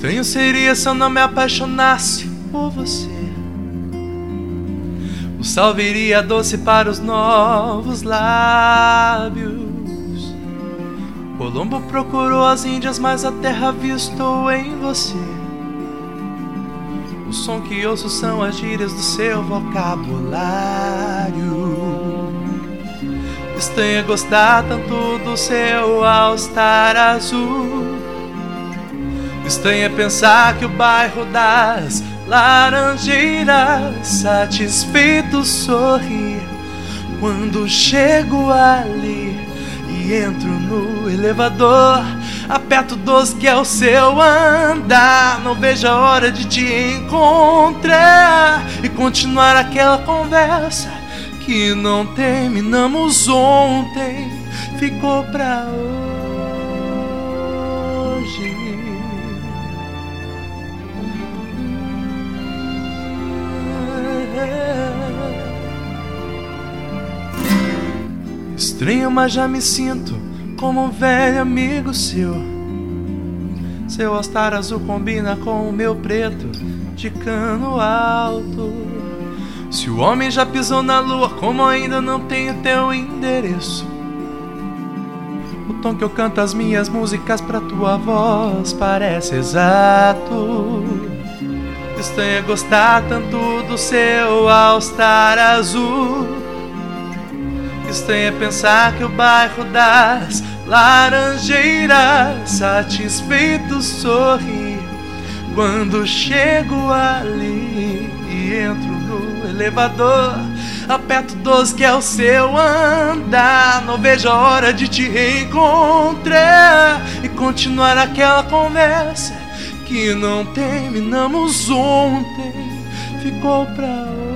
Estranho seria se eu não me apaixonasse por você. O sal viria doce para os novos lábios. Colombo procurou as Índias, mas a terra visto em você. O som que ouço são as gírias do seu vocabulário. Estranha gostar tanto do seu all-star azul. Estranha pensar que o bairro das Laranjeiras satisfeito sorrir quando chego ali e entro no elevador. Aperto dos que é o seu andar. Não vejo a hora de te encontrar e continuar aquela conversa que não terminamos ontem. Ficou pra hoje. Estranho, mas já me sinto como um velho amigo seu. Seu astar azul combina com o meu preto de cano alto. Se o homem já pisou na lua, como ainda não tenho teu endereço? O tom que eu canto as minhas músicas pra tua voz parece exato. Estranho gostar tanto do seu all-star azul. Estranho pensar que o bairro das Laranjeiras satisfeito sorri quando chego ali e entro no elevador. Aperto dos que é o seu andar. Não vejo a hora de te reencontrar e continuar aquela conversa que não terminamos ontem. Ficou pra hoje.